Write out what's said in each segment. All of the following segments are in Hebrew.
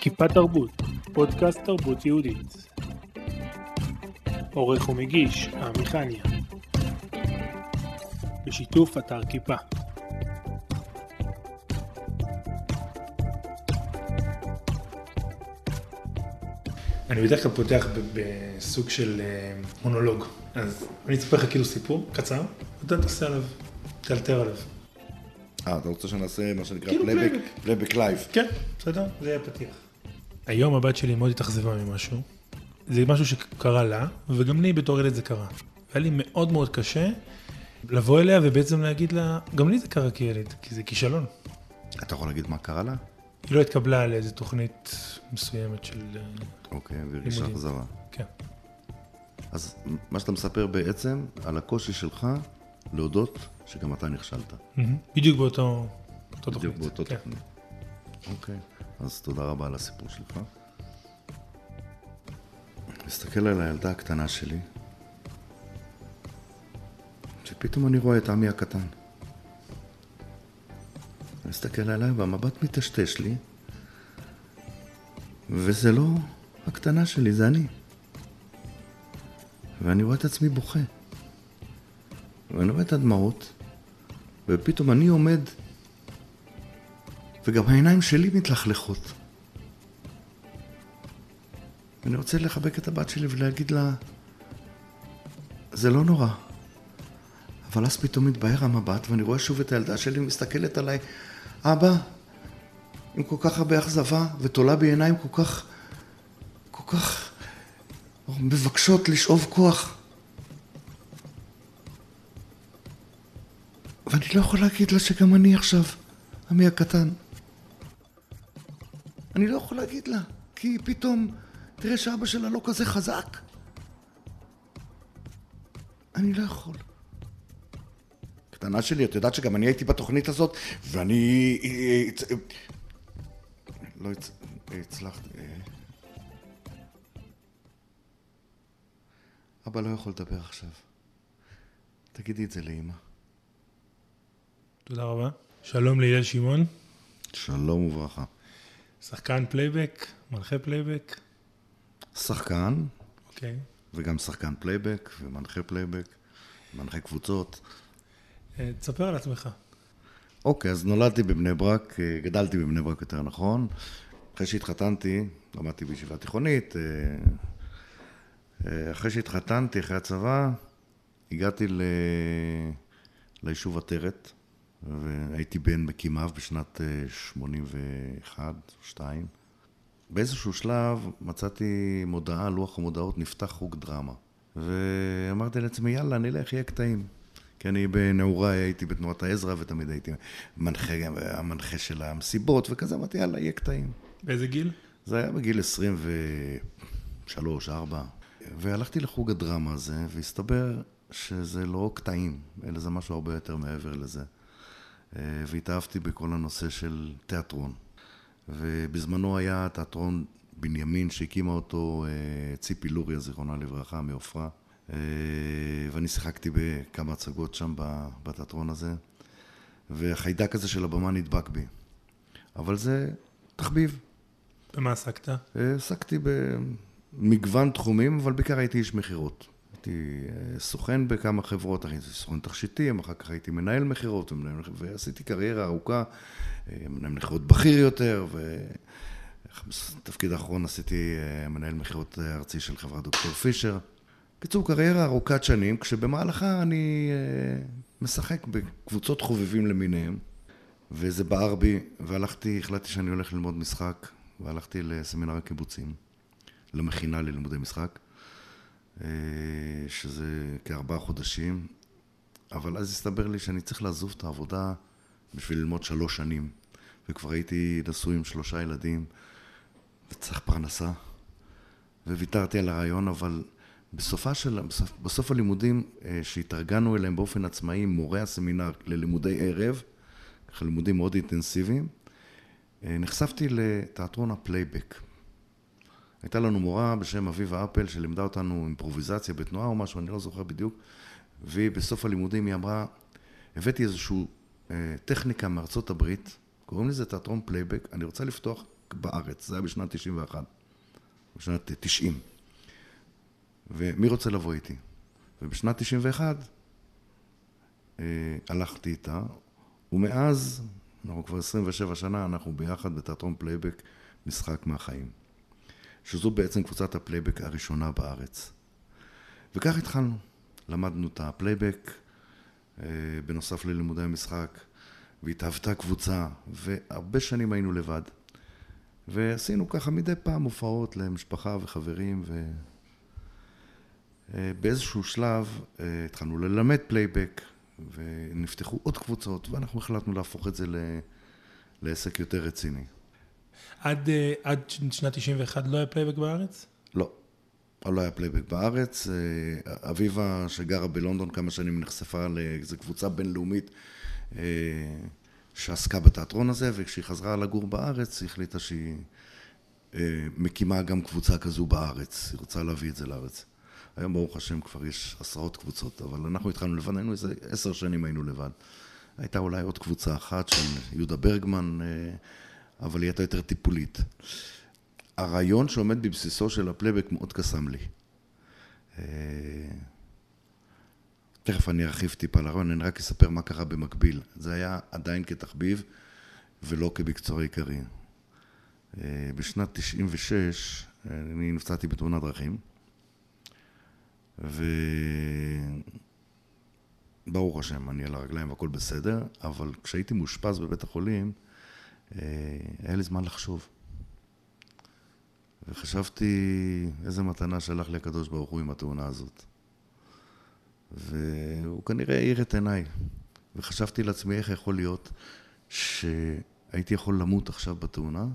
כיפה תרבות, פודקאסט תרבות יהודית. עורך ומגיש, עמיחניה. בשיתוף אתר כיפה. אני בדרך כלל פותח בסוג של אה, מונולוג, אז אני אספר לך כאילו סיפור קצר, ואתה תעשה עליו, תאלתר עליו. אה, אתה רוצה שנעשה מה שנקרא כאילו פלייבק? פלייבק לייב. כן, בסדר, זה יהיה פתיח. היום הבת שלי מאוד התאכזבה ממשהו. זה משהו שקרה לה, וגם לי בתור ילד זה קרה. היה לי מאוד מאוד קשה לבוא אליה ובעצם להגיד לה, גם לי זה קרה כילד, כי זה כישלון. אתה יכול להגיד מה קרה לה? היא לא התקבלה לאיזו תוכנית מסוימת של... אה, אוקיי, והרגישה לימודים. אכזבה. כן. אז מה שאתה מספר בעצם על הקושי שלך להודות שגם אתה נכשלת. בדיוק באותו... אותו בדיוק תוכנית. באותו כן. תוכנית. אוקיי, אז תודה רבה על הסיפור שלך. מסתכל על הילדה הקטנה שלי, שפתאום אני רואה את עמי הקטן. מסתכל עליי והמבט מטשטש לי, וזה לא הקטנה שלי, זה אני. ואני רואה את עצמי בוכה. ואני רואה את הדמעות, ופתאום אני עומד וגם העיניים שלי מתלכלכות. ואני רוצה לחבק את הבת שלי ולהגיד לה, זה לא נורא. אבל אז פתאום מתבהר המבט, ואני רואה שוב את הילדה שלי מסתכלת עליי, אבא, עם כל כך הרבה אכזבה, ותולה בי עיניים כל כך, כל כך מבקשות לשאוב כוח. ואני לא יכול להגיד לה שגם אני עכשיו, עמי הקטן. אני לא יכול להגיד לה, כי פתאום תראה שאבא שלה לא כזה חזק. אני לא יכול. קטנה שלי, את יודעת שגם אני הייתי בתוכנית הזאת, ואני... לא הצ- הצלחתי... אבא לא יכול לדבר עכשיו. תגידי את זה לאמא. תודה רבה. שלום להלל שמעון, שלום וברכה. שחקן פלייבק, מנחה פלייבק. שחקן, אוקיי. וגם שחקן פלייבק, ומנחה פלייבק, מנחה קבוצות. אה, תספר על עצמך. אוקיי, אז נולדתי בבני ברק, אה, גדלתי בבני ברק יותר נכון. אחרי שהתחתנתי, למדתי בישיבה תיכונית. אה, אחרי שהתחתנתי, אחרי הצבא, הגעתי ל... ליישוב עטרת, והייתי בן מקימיו בשנת אה, 81, 2. באיזשהו שלב מצאתי מודעה, לוח המודעות, נפתח חוג דרמה. ואמרתי לעצמי, יאללה, נלך, יהיה קטעים. כי אני בנעוריי הייתי בתנועת העזרא, ותמיד הייתי מנחה, המנחה של המסיבות וכזה, אמרתי, יאללה, יהיה קטעים. באיזה גיל? זה היה בגיל 23, 4. והלכתי לחוג הדרמה הזה, והסתבר שזה לא קטעים, אלא זה משהו הרבה יותר מעבר לזה. אה, והתאהבתי בכל הנושא של תיאטרון. ובזמנו היה תיאטרון בנימין שהקימה אותו אה, ציפי לוריה, זיכרונה לברכה, מעופרה. אה, ואני שיחקתי בכמה הצגות שם בתיאטרון הזה, והחיידק הזה של הבמה נדבק בי. אבל זה תחביב. במה עסקת? עסקתי במגוון תחומים, אבל בעיקר הייתי איש מכירות. הייתי אה, סוכן בכמה חברות, הייתי סוכן תכשיטים, אחר כך הייתי מנהל מכירות, ועשיתי קריירה ארוכה, אה, מנהל מכירות בכיר יותר, ובתפקיד האחרון עשיתי אה, מנהל מכירות ארצי של חברת דוקטור פישר. בקיצור, קריירה ארוכת שנים, כשבמהלכה אני משחק בקבוצות חובבים למיניהם, וזה בער בי, והלכתי, החלטתי שאני הולך ללמוד משחק, והלכתי לסמינר הקיבוצים, למכינה ללימודי משחק, שזה כארבעה חודשים, אבל אז הסתבר לי שאני צריך לעזוב את העבודה בשביל ללמוד שלוש שנים, וכבר הייתי נשוי עם שלושה ילדים, וצריך פרנסה. וויתרתי על הרעיון, אבל בסופה של, בסוף, בסוף הלימודים אה, שהתארגנו עליהם באופן עצמאי, מורי הסמינר ללימודי ערב, ככה לימודים מאוד אינטנסיביים, אה, נחשפתי לתיאטרון הפלייבק. הייתה לנו מורה בשם אביבה אפל שלימדה אותנו אימפרוביזציה בתנועה או משהו, אני לא זוכר בדיוק, והיא בסוף הלימודים היא אמרה, הבאתי איזושהי אה, טכניקה מארצות הברית, קוראים לזה תיאטרון פלייבק, אני רוצה לפתוח בארץ, זה היה בשנת 91, בשנת 90. ומי רוצה לבוא איתי? ובשנת 91 אה, הלכתי איתה, ומאז, אנחנו כבר 27 שנה, אנחנו ביחד בתיאטרון פלייבק, משחק מהחיים. שזו בעצם קבוצת הפלייבק הראשונה בארץ. וכך התחלנו. למדנו את הפלייבק, אה, בנוסף ללימודי המשחק, והתהוותה קבוצה, והרבה שנים היינו לבד. ועשינו ככה מדי פעם הופעות למשפחה וחברים, ובאיזשהו שלב אה, התחלנו ללמד פלייבק, ונפתחו עוד קבוצות, ואנחנו החלטנו להפוך את זה לעסק יותר רציני. עד, אה, עד שנת 91 לא היה פלייבק בארץ? לא. לא היה פלייבק בארץ. אה, אביבה, שגרה בלונדון כמה שנים, נחשפה לאיזו קבוצה בינלאומית אה, שעסקה בתיאטרון הזה, וכשהיא חזרה לגור בארץ, היא החליטה שהיא מקימה גם קבוצה כזו בארץ. היא רוצה להביא את זה לארץ. היום ברוך השם כבר יש עשרות קבוצות, אבל אנחנו התחלנו לבד, היינו איזה עשר שנים היינו לבד. הייתה אולי עוד קבוצה אחת של יהודה ברגמן, אבל היא הייתה יותר טיפולית. הרעיון שעומד בבסיסו של הפלייבק מאוד קסם לי. אה, תכף אני ארחיב טיפה על הרעיון, אני רק אספר מה קרה במקביל. זה היה עדיין כתחביב ולא כמקצוע עיקרי. אה, בשנת 96' אני נפצעתי בתאונת דרכים, וברוך השם, אני על הרגליים והכל בסדר, אבל כשהייתי מאושפז בבית החולים, אה, היה לי זמן לחשוב. וחשבתי איזה מתנה שלח לי הקדוש ברוך הוא עם התאונה הזאת. והוא כנראה האיר את עיניי. וחשבתי לעצמי איך יכול להיות שהייתי יכול למות עכשיו בתאונה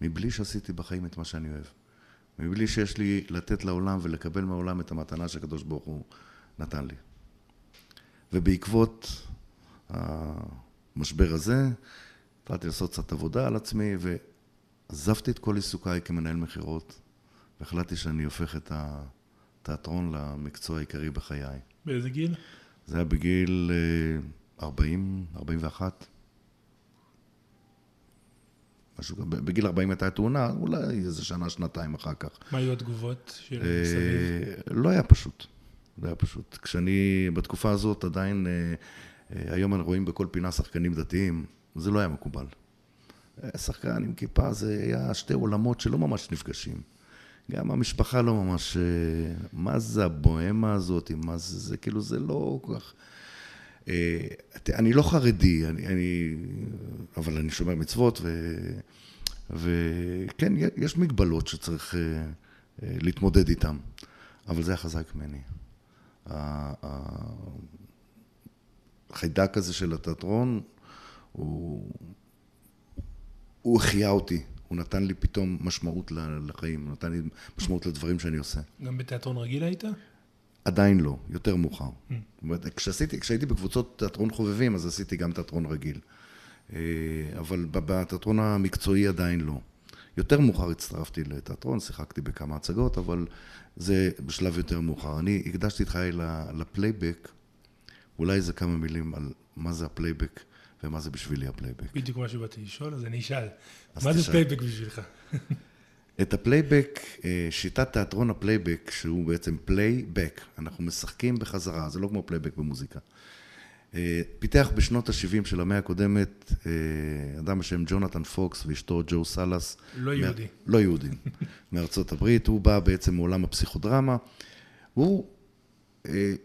מבלי שעשיתי בחיים את מה שאני אוהב. מבלי שיש לי לתת לעולם ולקבל מהעולם את המתנה שהקדוש ברוך הוא נתן לי. ובעקבות המשבר הזה, התחלתי לעשות קצת עבודה על עצמי, ועזבתי את כל עיסוקיי כמנהל מכירות, והחלטתי שאני הופך את התיאטרון למקצוע העיקרי בחיי. באיזה גיל? זה היה בגיל 40, אה, 41. משהו, בגיל 40 הייתה תאונה, אולי איזה שנה, שנתיים אחר כך. מה היו התגובות של אה, מסביב? לא היה פשוט. לא היה פשוט. כשאני, בתקופה הזאת עדיין, אה, היום אנחנו רואים בכל פינה שחקנים דתיים, זה לא היה מקובל. שחקן עם כיפה זה היה שתי עולמות שלא ממש נפגשים. גם המשפחה לא ממש... מה זה הבוהמה הזאת? מה זה, זה כאילו, זה לא כל כך... אה, אני לא חרדי, אני, אני, אבל אני שומר מצוות, ו, וכן, יש מגבלות שצריך אה, אה, להתמודד איתן, אבל זה היה חזק ממני. החיידק הזה של התיאטרון, הוא, הוא החיה אותי, הוא נתן לי פתאום משמעות לחיים, הוא נתן לי משמעות לדברים שאני עושה. גם בתיאטרון רגיל היית? עדיין לא, יותר מאוחר. Mm. כשעשיתי, כשהייתי בקבוצות תיאטרון חובבים, אז עשיתי גם תיאטרון רגיל. אה, אבל בתיאטרון המקצועי עדיין לא. יותר מאוחר הצטרפתי לתיאטרון, שיחקתי בכמה הצגות, אבל זה בשלב יותר מאוחר. אני הקדשתי את חיי לפלייבק, אולי זה כמה מילים על מה זה הפלייבק. ומה זה בשבילי הפלייבק. בדיוק מה שבאתי לשאול, אז אני אשאל. מה זה פלייבק בשבילך? את הפלייבק, אה, שיטת תיאטרון הפלייבק, שהוא בעצם פלייבק, אנחנו משחקים בחזרה, זה לא כמו פלייבק במוזיקה. אה, פיתח בשנות ה-70 של המאה הקודמת אה, אדם בשם ג'ונתן פוקס ואשתו ג'ו סלאס. לא יהודי. לא יהודי, מארצות הברית. הוא בא בעצם מעולם הפסיכודרמה. הוא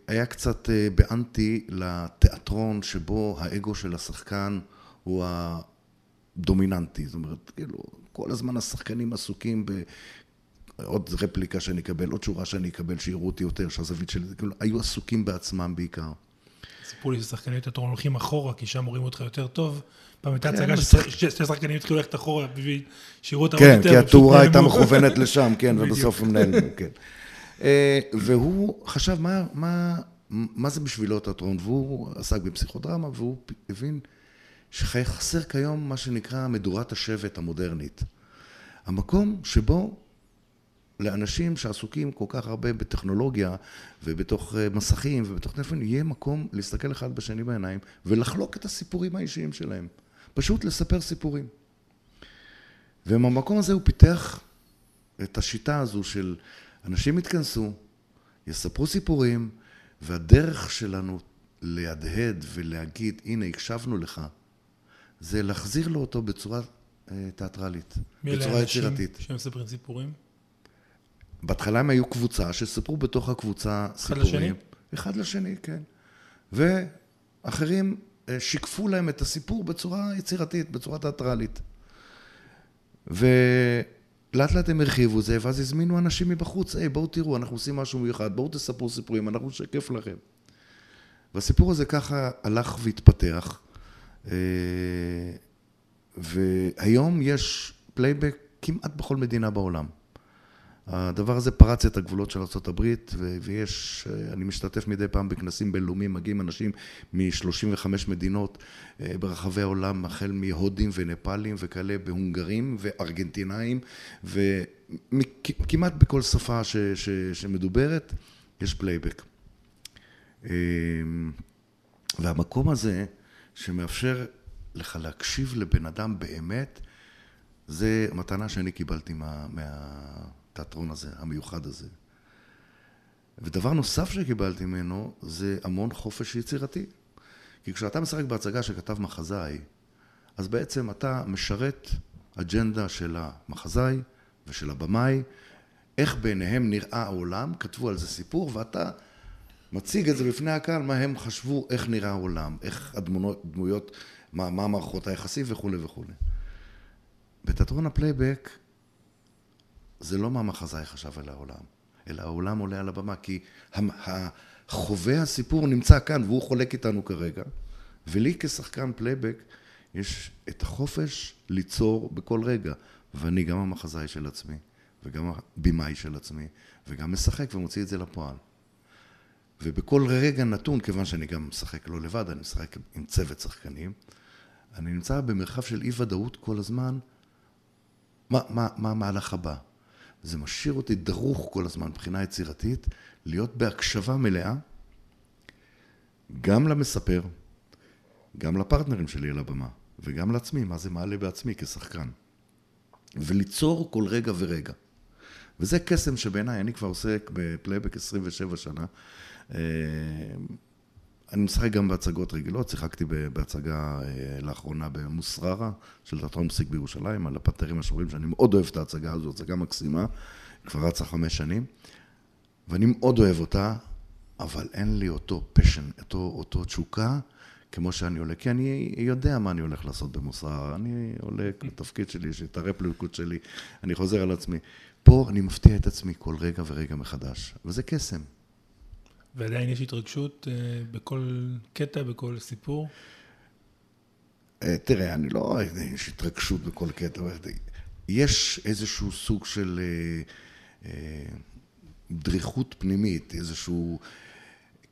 היה קצת אה, באנטי לתיאטרון שבו האגו של השחקן הוא הדומיננטי. זאת אומרת, כאילו, כל הזמן השחקנים עסוקים בעוד רפליקה שאני אקבל, עוד שורה שאני אקבל, שיראו אותי יותר, שהזווית שלי, כאילו, היו עסוקים בעצמם בעיקר. סיפרו לי ששחקני תיאטרון הולכים אחורה, כי שם רואים אותך יותר טוב. פעם הייתה כן, הצגה ששתי שחקנים התחילו ללכת אחורה בשביל שיראו אותם יותר. כן, כי התאורה הייתה מכוונת לשם, כן, ובסוף הם נעלמו, כן. אה, והוא חשב מה, מה, מה זה בשבילו תיאטרון, והוא עסק בפסיכודרמה, והוא הבין שחסר כיום מה שנקרא מדורת השבט המודרנית. המקום שבו לאנשים שעסוקים כל כך הרבה בטכנולוגיה ובתוך אה, מסכים ובתוך טלפון, יהיה מקום להסתכל אחד בשני בעיניים ולחלוק את הסיפורים האישיים שלהם. פשוט לספר סיפורים. ומהמקום הזה הוא פיתח את השיטה הזו של אנשים יתכנסו, יספרו סיפורים, והדרך שלנו להדהד ולהגיד, הנה, הקשבנו לך, זה להחזיר לו אותו בצורה אה, תיאטרלית, בצורה יצירתית. מי אלה שמספרים סיפורים? בהתחלה הם היו קבוצה שסיפרו בתוך הקבוצה אחד סיפורים. לשני? אחד לשני, כן. ואחרים אה, שיקפו להם את הסיפור בצורה יצירתית, בצורה תיאטרלית. ולאט לאט הם הרחיבו זה, ואז הזמינו אנשים מבחוץ, היי, בואו תראו, אנחנו עושים משהו מיוחד, בואו תספרו סיפורים, אנחנו נשקף לכם. והסיפור הזה ככה הלך והתפתח. אה, והיום יש פלייבק כמעט בכל מדינה בעולם. הדבר הזה פרץ את הגבולות של ארה"ב, ויש, אני משתתף מדי פעם בכנסים בינלאומיים, מגיעים אנשים מ-35 מדינות אה, ברחבי העולם, החל מהודים ונפאלים וכאלה, והונגרים וארגנטינאים, וכמעט בכל שפה ש, ש, שמדוברת, יש פלייבק. אה, והמקום הזה, שמאפשר לך להקשיב לבן אדם באמת, זה מתנה שאני קיבלתי מה... מהתיאטרון הזה, המיוחד הזה. ודבר נוסף שקיבלתי ממנו זה המון חופש יצירתי. כי כשאתה משחק בהצגה שכתב מחזאי, אז בעצם אתה משרת אג'נדה של המחזאי ושל הבמאי, איך בעיניהם נראה העולם, כתבו על זה סיפור, ואתה מציג את זה בפני הקהל, מה הם חשבו, איך נראה העולם, איך הדמויות, מה, מה מערכות היחסים וכולי וכולי. בתיאטרון הפלייבק זה לא מה מחזאי חשב על העולם, אלא העולם עולה על הבמה, כי חווה הסיפור נמצא כאן והוא חולק איתנו כרגע, ולי כשחקן פלייבק יש את החופש ליצור בכל רגע, ואני גם המחזאי של עצמי, וגם הבמאי של עצמי, וגם משחק ומוציא את זה לפועל. ובכל רגע נתון, כיוון שאני גם משחק לא לבד, אני משחק עם צוות שחקנים, אני נמצא במרחב של אי ודאות כל הזמן, מה, מה, מה המהלך הבא? זה משאיר אותי דרוך כל הזמן מבחינה יצירתית, להיות בהקשבה מלאה, גם למספר, גם לפרטנרים שלי על הבמה, וגם לעצמי, מה זה מעלה בעצמי כשחקן. וליצור כל רגע ורגע. וזה קסם שבעיניי, אני כבר עוסק בפלייבק 27 שנה. אני משחק גם בהצגות רגילות, שיחקתי בהצגה אה, לאחרונה במוסררה של תיאטרון פסיק בירושלים, על הפנתרים השחורים, שאני מאוד אוהב את ההצגה הזו, הצגה מקסימה, כבר רצה חמש שנים, ואני מאוד אוהב אותה, אבל אין לי אותו פשן, אותו, אותו תשוקה, כמו שאני עולה, כי אני יודע מה אני הולך לעשות במוסררה, אני עולה בתפקיד שלי, יש את הרפליקות שלי, אני חוזר על עצמי. פה אני מפתיע את עצמי כל רגע ורגע מחדש, וזה קסם. ועדיין יש התרגשות אה, בכל קטע, בכל סיפור? אה, תראה, אני לא... יש התרגשות בכל קטע. יש איזשהו סוג של אה, דריכות פנימית, איזשהו...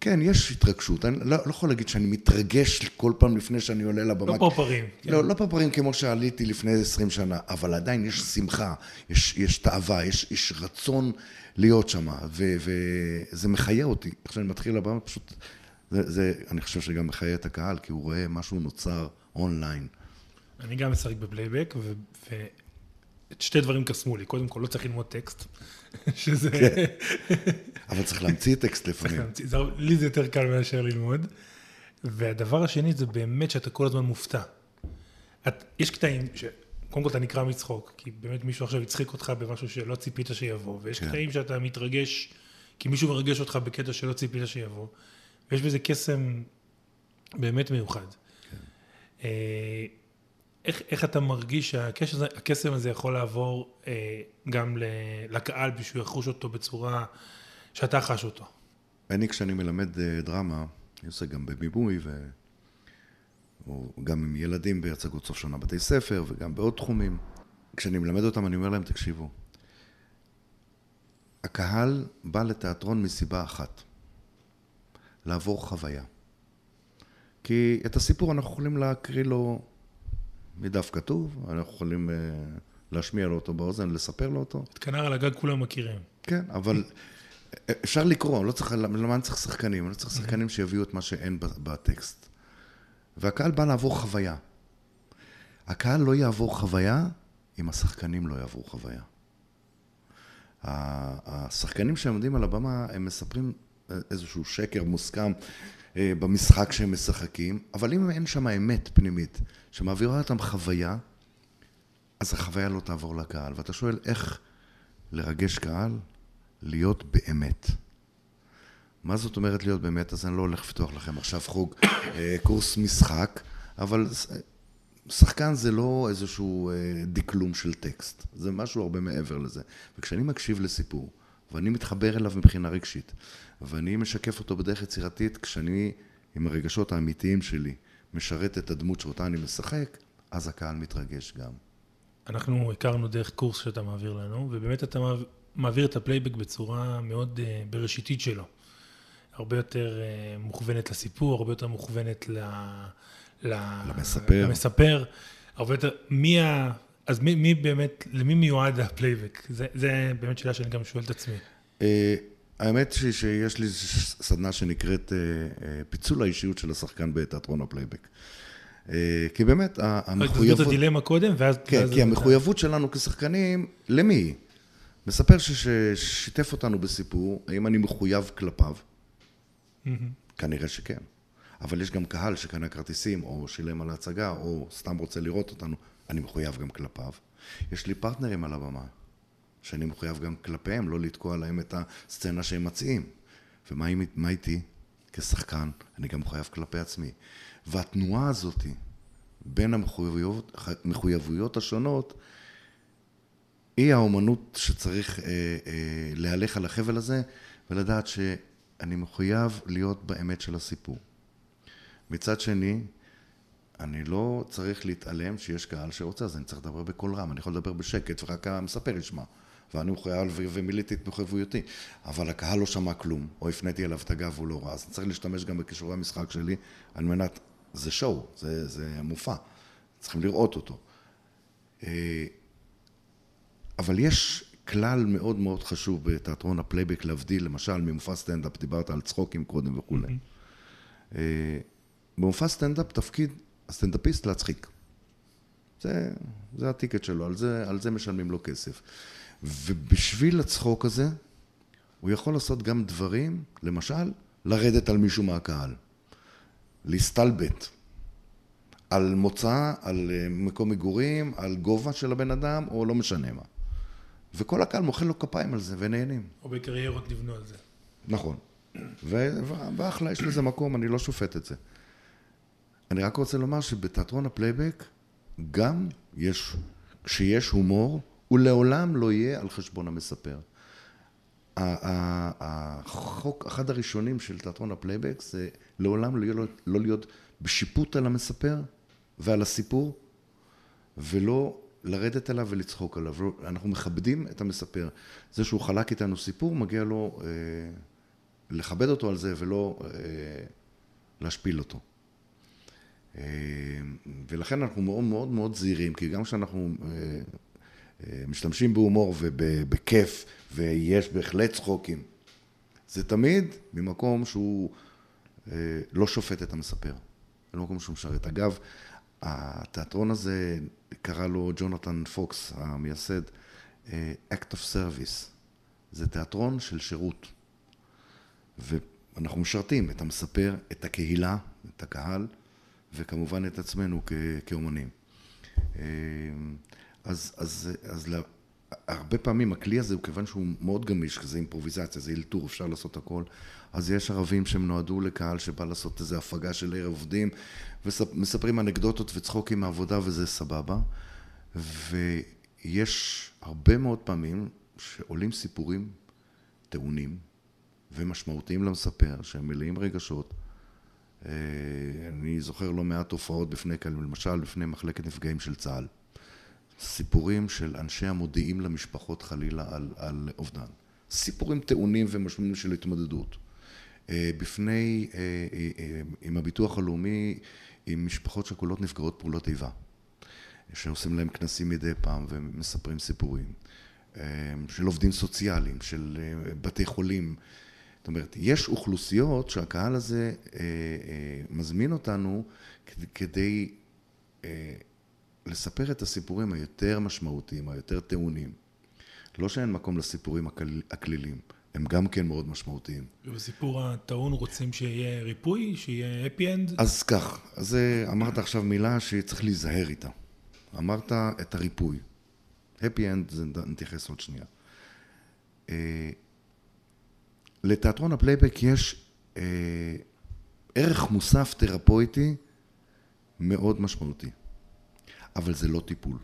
כן, יש התרגשות. אני לא, לא יכול להגיד שאני מתרגש כל פעם לפני שאני עולה לבמה. לא פרפרים. כן. לא, לא פרפרים כמו שעליתי לפני 20 שנה, אבל עדיין יש שמחה, יש, יש תאווה, יש, יש רצון להיות שם, וזה מחיה אותי. איך שאני מתחיל לבמה, פשוט, זה, זה, אני חושב שגם מחיה את הקהל, כי הוא רואה משהו נוצר אונליין. אני גם משחק בפלייבק, ו... ו... שתי דברים קסמו לי, קודם כל לא צריך ללמוד טקסט, שזה... כן. אבל צריך להמציא טקסט לפעמים. להמציא, זה, לי זה יותר קל מאשר ללמוד. והדבר השני זה באמת שאתה כל הזמן מופתע. את, יש קטעים, ש... קודם כל אתה נקרא מצחוק, כי באמת מישהו עכשיו יצחיק אותך במשהו שלא ציפית שיבוא, ויש כן. קטעים שאתה מתרגש, כי מישהו מרגש אותך בקטע שלא ציפית שיבוא, ויש בזה קסם באמת מיוחד. כן. אה, איך, איך אתה מרגיש שהקסם הזה יכול לעבור אה, גם לקהל בשביל לחוש אותו בצורה שאתה חש אותו? אני כשאני מלמד אה, דרמה, אני עושה גם בבימוי ו... או גם עם ילדים בהצגות סוף שנה בתי ספר וגם בעוד תחומים. כשאני מלמד אותם אני אומר להם, תקשיבו, הקהל בא לתיאטרון מסיבה אחת, לעבור חוויה. כי את הסיפור אנחנו יכולים להקריא לו מדף כתוב, אנחנו יכולים uh, להשמיע לו אותו באוזן, לספר לו אותו. את כנר על הגג כולם מכירים. כן, אבל אפשר לקרוא, לא צריך, למה אני צריך שחקנים? אני לא צריך שחקנים שיביאו את מה שאין בטקסט. והקהל בא לעבור חוויה. הקהל לא יעבור חוויה אם השחקנים לא יעברו חוויה. השחקנים שעומדים על הבמה, הם מספרים איזשהו שקר מוסכם אה, במשחק שהם משחקים, אבל אם אין שם אמת פנימית שמעבירה אותם חוויה, אז החוויה לא תעבור לקהל. ואתה שואל איך לרגש קהל? להיות באמת. מה זאת אומרת להיות באמת? אז אני לא הולך לפתוח לכם עכשיו חוג אה, קורס משחק, אבל שחקן זה לא איזשהו אה, דקלום של טקסט, זה משהו הרבה מעבר לזה. וכשאני מקשיב לסיפור, ואני מתחבר אליו מבחינה רגשית, ואני משקף אותו בדרך יצירתית, כשאני עם הרגשות האמיתיים שלי משרת את הדמות שאותה אני משחק, אז הקהל מתרגש גם. אנחנו הכרנו דרך קורס שאתה מעביר לנו, ובאמת אתה מעביר את הפלייבק בצורה מאוד uh, בראשיתית שלו. הרבה יותר uh, מוכוונת לסיפור, הרבה יותר מוכוונת ל... ל... למספר. למספר. הרבה יותר, מי ה... אז מי, מי באמת, למי מיועד הפלייבק? זה, זה באמת שאלה שאני גם שואל את עצמי. Uh, האמת היא שיש לי סדנה שנקראת uh, פיצול האישיות של השחקן בתיאטרון הפלייבק. כי באמת, המחויבות... תסביר את הדילמה קודם, ואז... כן, כי המחויבות שלנו כשחקנים, למי? מספר ששיתף אותנו בסיפור, האם אני מחויב כלפיו? כנראה שכן. אבל יש גם קהל שקנה כרטיסים, או שילם על ההצגה, או סתם רוצה לראות אותנו, אני מחויב גם כלפיו. יש לי פרטנרים על הבמה, שאני מחויב גם כלפיהם, לא לתקוע להם את הסצנה שהם מציעים. ומה איתי? כשחקן, אני גם מחויב כלפי עצמי. והתנועה הזאת בין המחויבויות השונות, היא האומנות שצריך אה, אה, להלך על החבל הזה ולדעת שאני מחויב להיות באמת של הסיפור. מצד שני, אני לא צריך להתעלם שיש קהל שרוצה, אז אני צריך לדבר בקול רם, אני יכול לדבר בשקט ורק המספר ישמע. ואני מחויב ומילאתי את מחויבויותי. אבל הקהל לא שמע כלום, או הפניתי אליו את הגב והוא לא רע, אז אני צריך להשתמש גם בכישורי המשחק שלי על מנת, זה שואו, זה, זה מופע, צריכים לראות אותו. אה, אבל יש כלל מאוד מאוד חשוב בתיאטרון הפלייבק להבדיל, למשל ממופע סטנדאפ, דיברת על צחוקים קודם וכולי. Mm-hmm. במופע סטנדאפ תפקיד הסטנדאפיסט להצחיק. זה, זה ה ticket שלו, על זה, על זה משלמים לו כסף. ובשביל הצחוק הזה, הוא יכול לעשות גם דברים, למשל, לרדת על מישהו מהקהל, להסתלבט, על מוצא, על אה, מקום מגורים, על גובה של הבן אדם, או לא משנה מה. וכל הקהל מוחא לו כפיים על זה ונהנים. או קריירות נבנו על זה. נכון. ואחלה, יש לזה מקום, אני לא שופט את זה. אני רק רוצה לומר שבתיאטרון הפלייבק גם יש, כשיש הומור, הוא לעולם לא יהיה על חשבון המספר. החוק, אחד הראשונים של תיאטרון הפלייבק זה לעולם לא לא להיות בשיפוט על המספר ועל הסיפור, ולא לרדת אליו ולצחוק עליו. אנחנו מכבדים את המספר. זה שהוא חלק איתנו סיפור, מגיע לו אה, לכבד אותו על זה ולא אה, להשפיל אותו. אה, ולכן אנחנו מאוד מאוד מאוד זהירים, כי גם כשאנחנו אה, אה, משתמשים בהומור ובכיף, ויש בהחלט צחוקים, זה תמיד ממקום שהוא אה, לא שופט את המספר, זה לא מקום שהוא משרת. אגב, התיאטרון הזה, קרא לו ג'ונתן פוקס, המייסד, אה, Act of Service. זה תיאטרון של שירות. ואנחנו משרתים את המספר, את הקהילה, את הקהל, וכמובן את עצמנו כ- כאומנים. אה, אז, אז, אז לה, הרבה פעמים הכלי הזה הוא כיוון שהוא מאוד גמיש, זה אימפרוביזציה, זה אלתור, אפשר לעשות הכל. אז יש ערבים שהם נועדו לקהל שבא לעשות איזו הפגה של ערב עובדים, ומספרים אנקדוטות וצחוקים מעבודה וזה סבבה. ויש הרבה מאוד פעמים שעולים סיפורים טעונים ומשמעותיים למספר, שהם מלאים רגשות. אה, אני זוכר לא מעט תופעות בפני, למשל בפני מחלקת נפגעים של צה"ל. סיפורים של אנשי המודיעים למשפחות חלילה על, על אובדן. סיפורים טעונים ומשמעותיים של התמודדות. אה, בפני, אה, אה, עם הביטוח הלאומי, עם משפחות שכולות נפגעות פעולות איבה, שעושים להם כנסים מדי פעם ומספרים סיפורים. של עובדים סוציאליים, של בתי חולים. זאת אומרת, יש אוכלוסיות שהקהל הזה מזמין אותנו כדי לספר את הסיפורים היותר משמעותיים, היותר טעונים. לא שאין מקום לסיפורים הקלילים, הם גם כן מאוד משמעותיים. ובסיפור הטעון רוצים שיהיה ריפוי, שיהיה happy end? אז כך, אז אה, אמרת עכשיו מילה שצריך להיזהר איתה. אמרת את הריפוי. happy end, זה נתייחס עוד שנייה. אה, לתיאטרון הפלייבק יש אה, ערך מוסף תרפויטי מאוד משמעותי, אבל זה לא טיפול.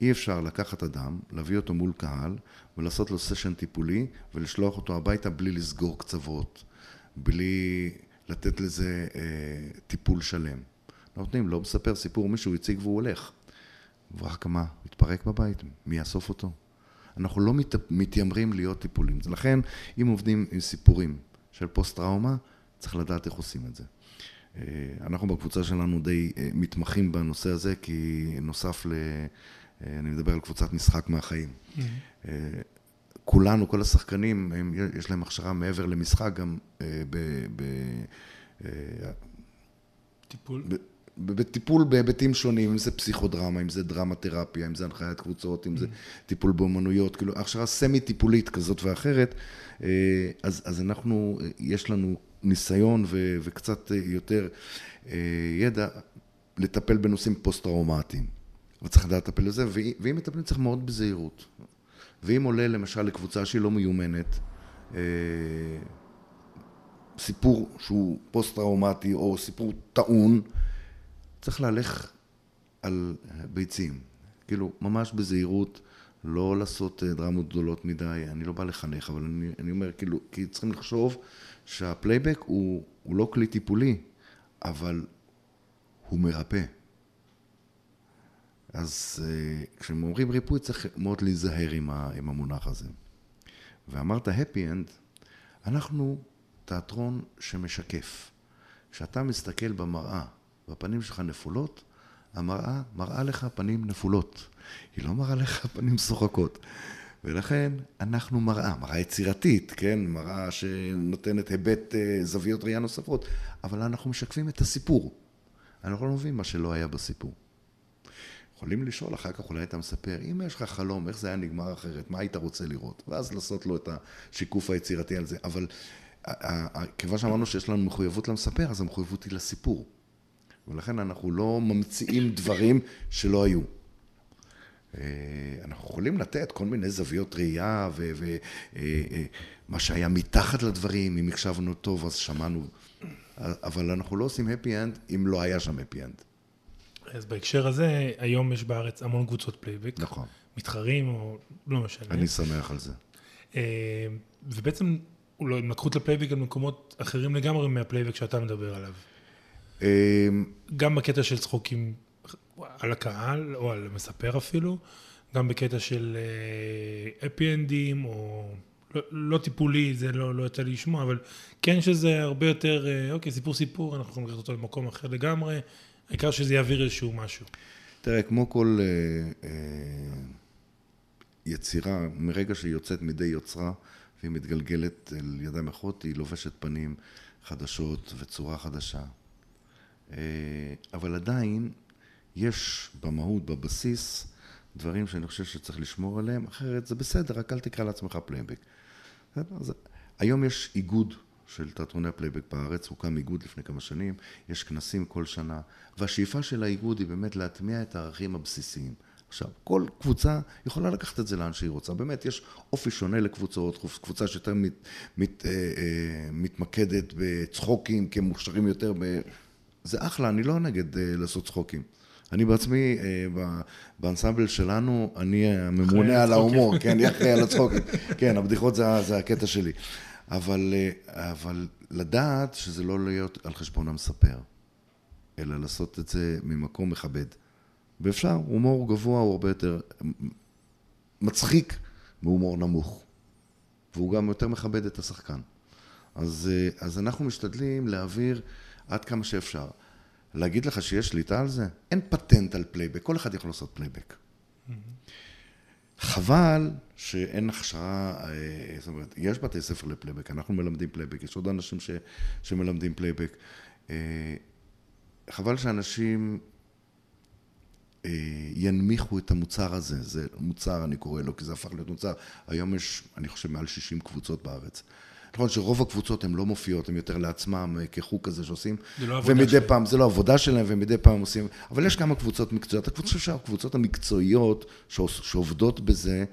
אי אפשר לקחת אדם, להביא אותו מול קהל ולעשות לו סשן טיפולי ולשלוח אותו הביתה בלי לסגור קצוות, בלי לתת לזה אה, טיפול שלם. נותנים, לא מספר סיפור, מישהו הציג והוא הולך. ורק מה, מתפרק בבית, מי יאסוף אותו? אנחנו לא מת, מתיימרים להיות טיפולים. לכן, אם עובדים עם סיפורים של פוסט-טראומה, צריך לדעת איך עושים את זה. אה, אנחנו בקבוצה שלנו די אה, מתמחים בנושא הזה, כי נוסף אני מדבר על קבוצת משחק מהחיים. Mm-hmm. כולנו, כל השחקנים, הם, יש להם הכשרה מעבר למשחק גם ב... ב טיפול? בטיפול בהיבטים שונים, אם זה פסיכודרמה, אם זה דרמה תרפיה, אם זה הנחיית קבוצות, אם זה mm-hmm. טיפול באומנויות, כאילו הכשרה סמי טיפולית כזאת ואחרת, אז, אז אנחנו, יש לנו ניסיון ו, וקצת יותר ידע לטפל בנושאים פוסט-טראומטיים. וצריך לדעת לטפל בזה, ואם מטפלים צריך מאוד בזהירות. ואם עולה למשל לקבוצה שהיא לא מיומנת, אה, סיפור שהוא פוסט-טראומטי או סיפור טעון, צריך ללכת על ביצים. כאילו, ממש בזהירות, לא לעשות אה, דרמות גדולות מדי, אני לא בא לחנך, אבל אני, אני אומר, כאילו, כי צריכים לחשוב שהפלייבק הוא, הוא לא כלי טיפולי, אבל הוא מרפא. אז אה, כשהם אומרים ריפוי צריך מאוד להיזהר עם, עם המונח הזה. ואמרת happy end, אנחנו תיאטרון שמשקף. כשאתה מסתכל במראה והפנים שלך נפולות, המראה מראה לך פנים נפולות. היא לא מראה לך פנים שוחקות. ולכן אנחנו מראה, מראה יצירתית, כן? מראה שנותנת היבט אה, זוויות ראייה נוספות, אבל אנחנו משקפים את הסיפור. אנחנו לא מבינים מה שלא היה בסיפור. יכולים לשאול, אחר כך אולי אתה מספר, אם יש לך חלום, איך זה היה נגמר אחרת, מה היית רוצה לראות? ואז לעשות לו את השיקוף היצירתי על זה. אבל כיוון שאמרנו שיש לנו מחויבות למספר, אז המחויבות היא לסיפור. ולכן אנחנו לא ממציאים דברים שלא היו. אה, אנחנו יכולים לתת כל מיני זוויות ראייה ומה אה, אה, שהיה מתחת לדברים, אם הקשבנו טוב אז שמענו, אבל אנחנו לא עושים happy end אם לא היה שם happy end. אז בהקשר הזה, היום יש בארץ המון קבוצות פלייבק. נכון. מתחרים או לא משנה. אני שמח על זה. אה, ובעצם אולי הם לקחו את הפלייבק על מקומות אחרים לגמרי מהפלייבק שאתה מדבר עליו. אה, גם בקטע של צחוקים על הקהל, או על המספר אפילו, גם בקטע של אפי אנדים, או לא, לא טיפולי, זה לא, לא יצא לי לשמוע, אבל כן שזה הרבה יותר, אה, אוקיי, סיפור סיפור, אנחנו יכולים לקחת אותו למקום אחר לגמרי. העיקר שזה יעביר איזשהו משהו. תראה, כמו כל אה, אה, יצירה, מרגע שהיא יוצאת מידי יוצרה והיא מתגלגלת אל ידיים אחרות, היא לובשת פנים חדשות וצורה חדשה. אה, אבל עדיין יש במהות, בבסיס, דברים שאני חושב שצריך לשמור עליהם, אחרת זה בסדר, רק אל תקרא לעצמך פלייבק. היום יש איגוד של תיאטרוני הפלייבק בארץ, הוקם איגוד לפני כמה שנים, יש כנסים כל שנה, והשאיפה של האיגוד היא באמת להטמיע את הערכים הבסיסיים. עכשיו, כל קבוצה יכולה לקחת את זה לאן שהיא רוצה. באמת, יש אופי שונה לקבוצות, קבוצה שיותר מת, מת, אה, אה, מתמקדת בצחוקים, כי הם מוכשרים יותר ב... זה אחלה, אני לא נגד אה, לעשות צחוקים. אני בעצמי, באנסמבל שלנו, אני הממונה על ההומור, כן, אני אחראי על הצחוקים. כן, הבדיחות זה, זה הקטע שלי. אבל, אה, אבל לדעת שזה לא להיות על חשבון המספר, אלא לעשות את זה ממקום מכבד. ואפשר, הומור גבוה הוא הרבה יותר מצחיק מהומור נמוך. והוא גם יותר מכבד את השחקן. אז, אה, אז אנחנו משתדלים להעביר עד כמה שאפשר. להגיד לך שיש שליטה על זה? אין פטנט על פלייבק, כל אחד יכול לעשות פלייבק. Mm-hmm. חבל שאין הכשרה, אה, זאת אומרת, יש בתי ספר לפלייבק, אנחנו מלמדים פלייבק, יש עוד אנשים ש, שמלמדים פלייבק. אה, חבל שאנשים ינמיכו את המוצר הזה, זה מוצר אני קורא לו, כי זה הפך להיות מוצר, היום יש, אני חושב, מעל 60 קבוצות בארץ. נכון שרוב הקבוצות הן לא מופיעות, הן יותר לעצמם, אה, כחוג כזה שעושים. זה לא עבודה ומדי שלהם. פעם, זה לא עבודה שלהם, ומדי פעם עושים, אבל יש כמה קבוצות מקצועיות. הקבוצות, הקבוצות המקצועיות שעוש- שעובדות בזה,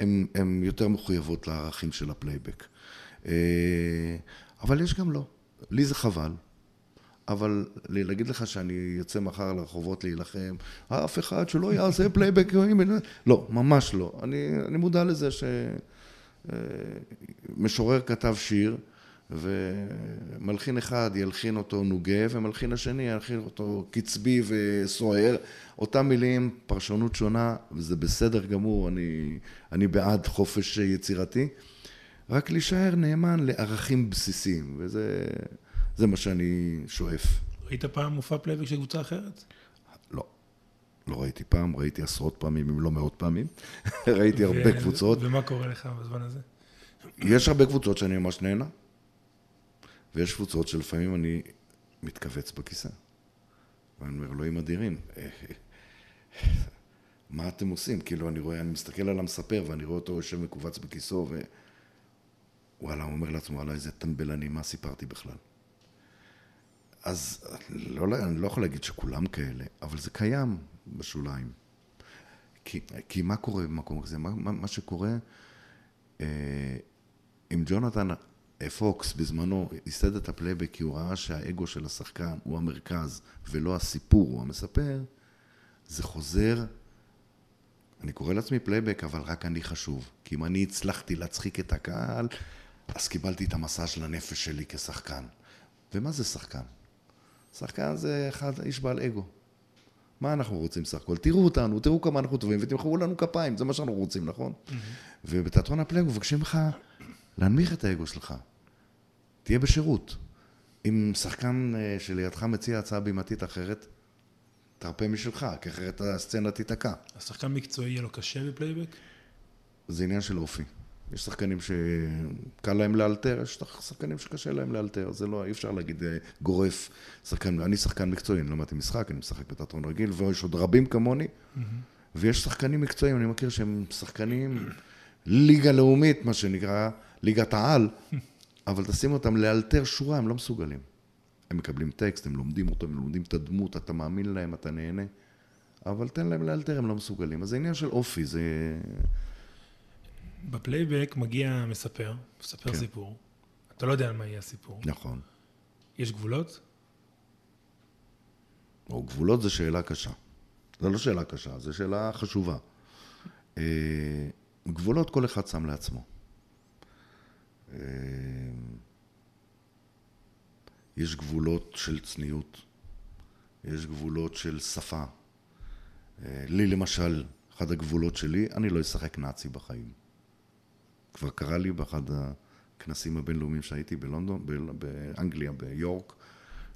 הן הן יותר מחויבות לערכים של הפלייבק. אה, אבל יש גם לא. לי זה חבל. אבל להגיד לך שאני יוצא מחר לרחובות להילחם, אף אחד שלא יעשה פלייבק, לא, ממש לא. אני, אני מודע לזה שמשורר כתב שיר, ומלחין אחד ילחין אותו נוגה, ומלחין השני ילחין אותו קצבי וסוער. אותם מילים, פרשנות שונה, וזה בסדר גמור, אני, אני בעד חופש יצירתי. רק להישאר נאמן לערכים בסיסיים, וזה זה מה שאני שואף. ראית פעם מופע פלייבק של קבוצה אחרת? לא. ראיתי פעם, ראיתי עשרות פעמים, אם לא מאות פעמים. ראיתי הרבה ו- קבוצות. ומה קורה לך בזמן הזה? יש הרבה קבוצות שאני ממש נהנה, ויש קבוצות שלפעמים אני מתכווץ בכיסא. ואני אומר, אלוהים אדירים, מה אתם עושים? כאילו, אני רואה, אני מסתכל על המספר, ואני רואה אותו יושב מכווץ בכיסאו, ו... וואלה, הוא אומר לעצמו, וואלה, איזה טמבל אני, מה סיפרתי בכלל? אז לא, אני לא יכול להגיד שכולם כאלה, אבל זה קיים בשוליים. כי, כי מה קורה במקום כזה? מה, מה, מה שקורה, אה, אם ג'ונתן אה, פוקס בזמנו ייסד את הפלייבק כי הוא ראה שהאגו של השחקן הוא המרכז ולא הסיפור, הוא המספר, זה חוזר, אני קורא לעצמי פלייבק, אבל רק אני חשוב. כי אם אני הצלחתי להצחיק את הקהל, אז קיבלתי את המסאז' של הנפש שלי כשחקן. ומה זה שחקן? שחקן זה אחד, איש בעל אגו. מה אנחנו רוצים סך הכל? תראו אותנו, תראו כמה אנחנו טובים ותמחאו לנו כפיים, זה מה שאנחנו רוצים, נכון? ובתיאטרון הפלייבק מבקשים לך להנמיך את האגו שלך. תהיה בשירות. אם שחקן אה, שלידך מציע הצעה בימתית אחרת, תרפה משלך, כי אחרת הסצנה תיתקע. אז שחקן מקצועי יהיה לו קשה בפלייבק? זה עניין של אופי. יש שחקנים שקל להם לאלתר, יש שחקנים שקשה להם לאלתר, זה לא, אי אפשר להגיד אה, גורף. שחקן, אני שחקן מקצועי, אני למדתי משחק, אני משחק בתיאטרון רגיל, ויש עוד רבים כמוני, ויש שחקנים מקצועיים, אני מכיר שהם שחקנים ליגה לאומית, מה שנקרא, ליגת העל, אבל תשים אותם לאלתר שורה, הם לא מסוגלים. הם מקבלים טקסט, הם לומדים אותו, הם לומדים את הדמות, אתה מאמין להם, אתה נהנה, אבל תן להם לאלתר, הם לא מסוגלים. אז זה עניין של אופי, זה... בפלייבק מגיע מספר, מספר כן. סיפור. אתה לא יודע על מה יהיה הסיפור. נכון. יש גבולות? או גבולות זו שאלה קשה. זו לא שאלה קשה, זו שאלה חשובה. אה, גבולות כל אחד שם לעצמו. אה, יש גבולות של צניעות, יש גבולות של שפה. אה, לי למשל, אחד הגבולות שלי, אני לא אשחק נאצי בחיים. כבר קרה לי באחד הכנסים הבינלאומיים שהייתי בלונדון, באנגליה, ביורק,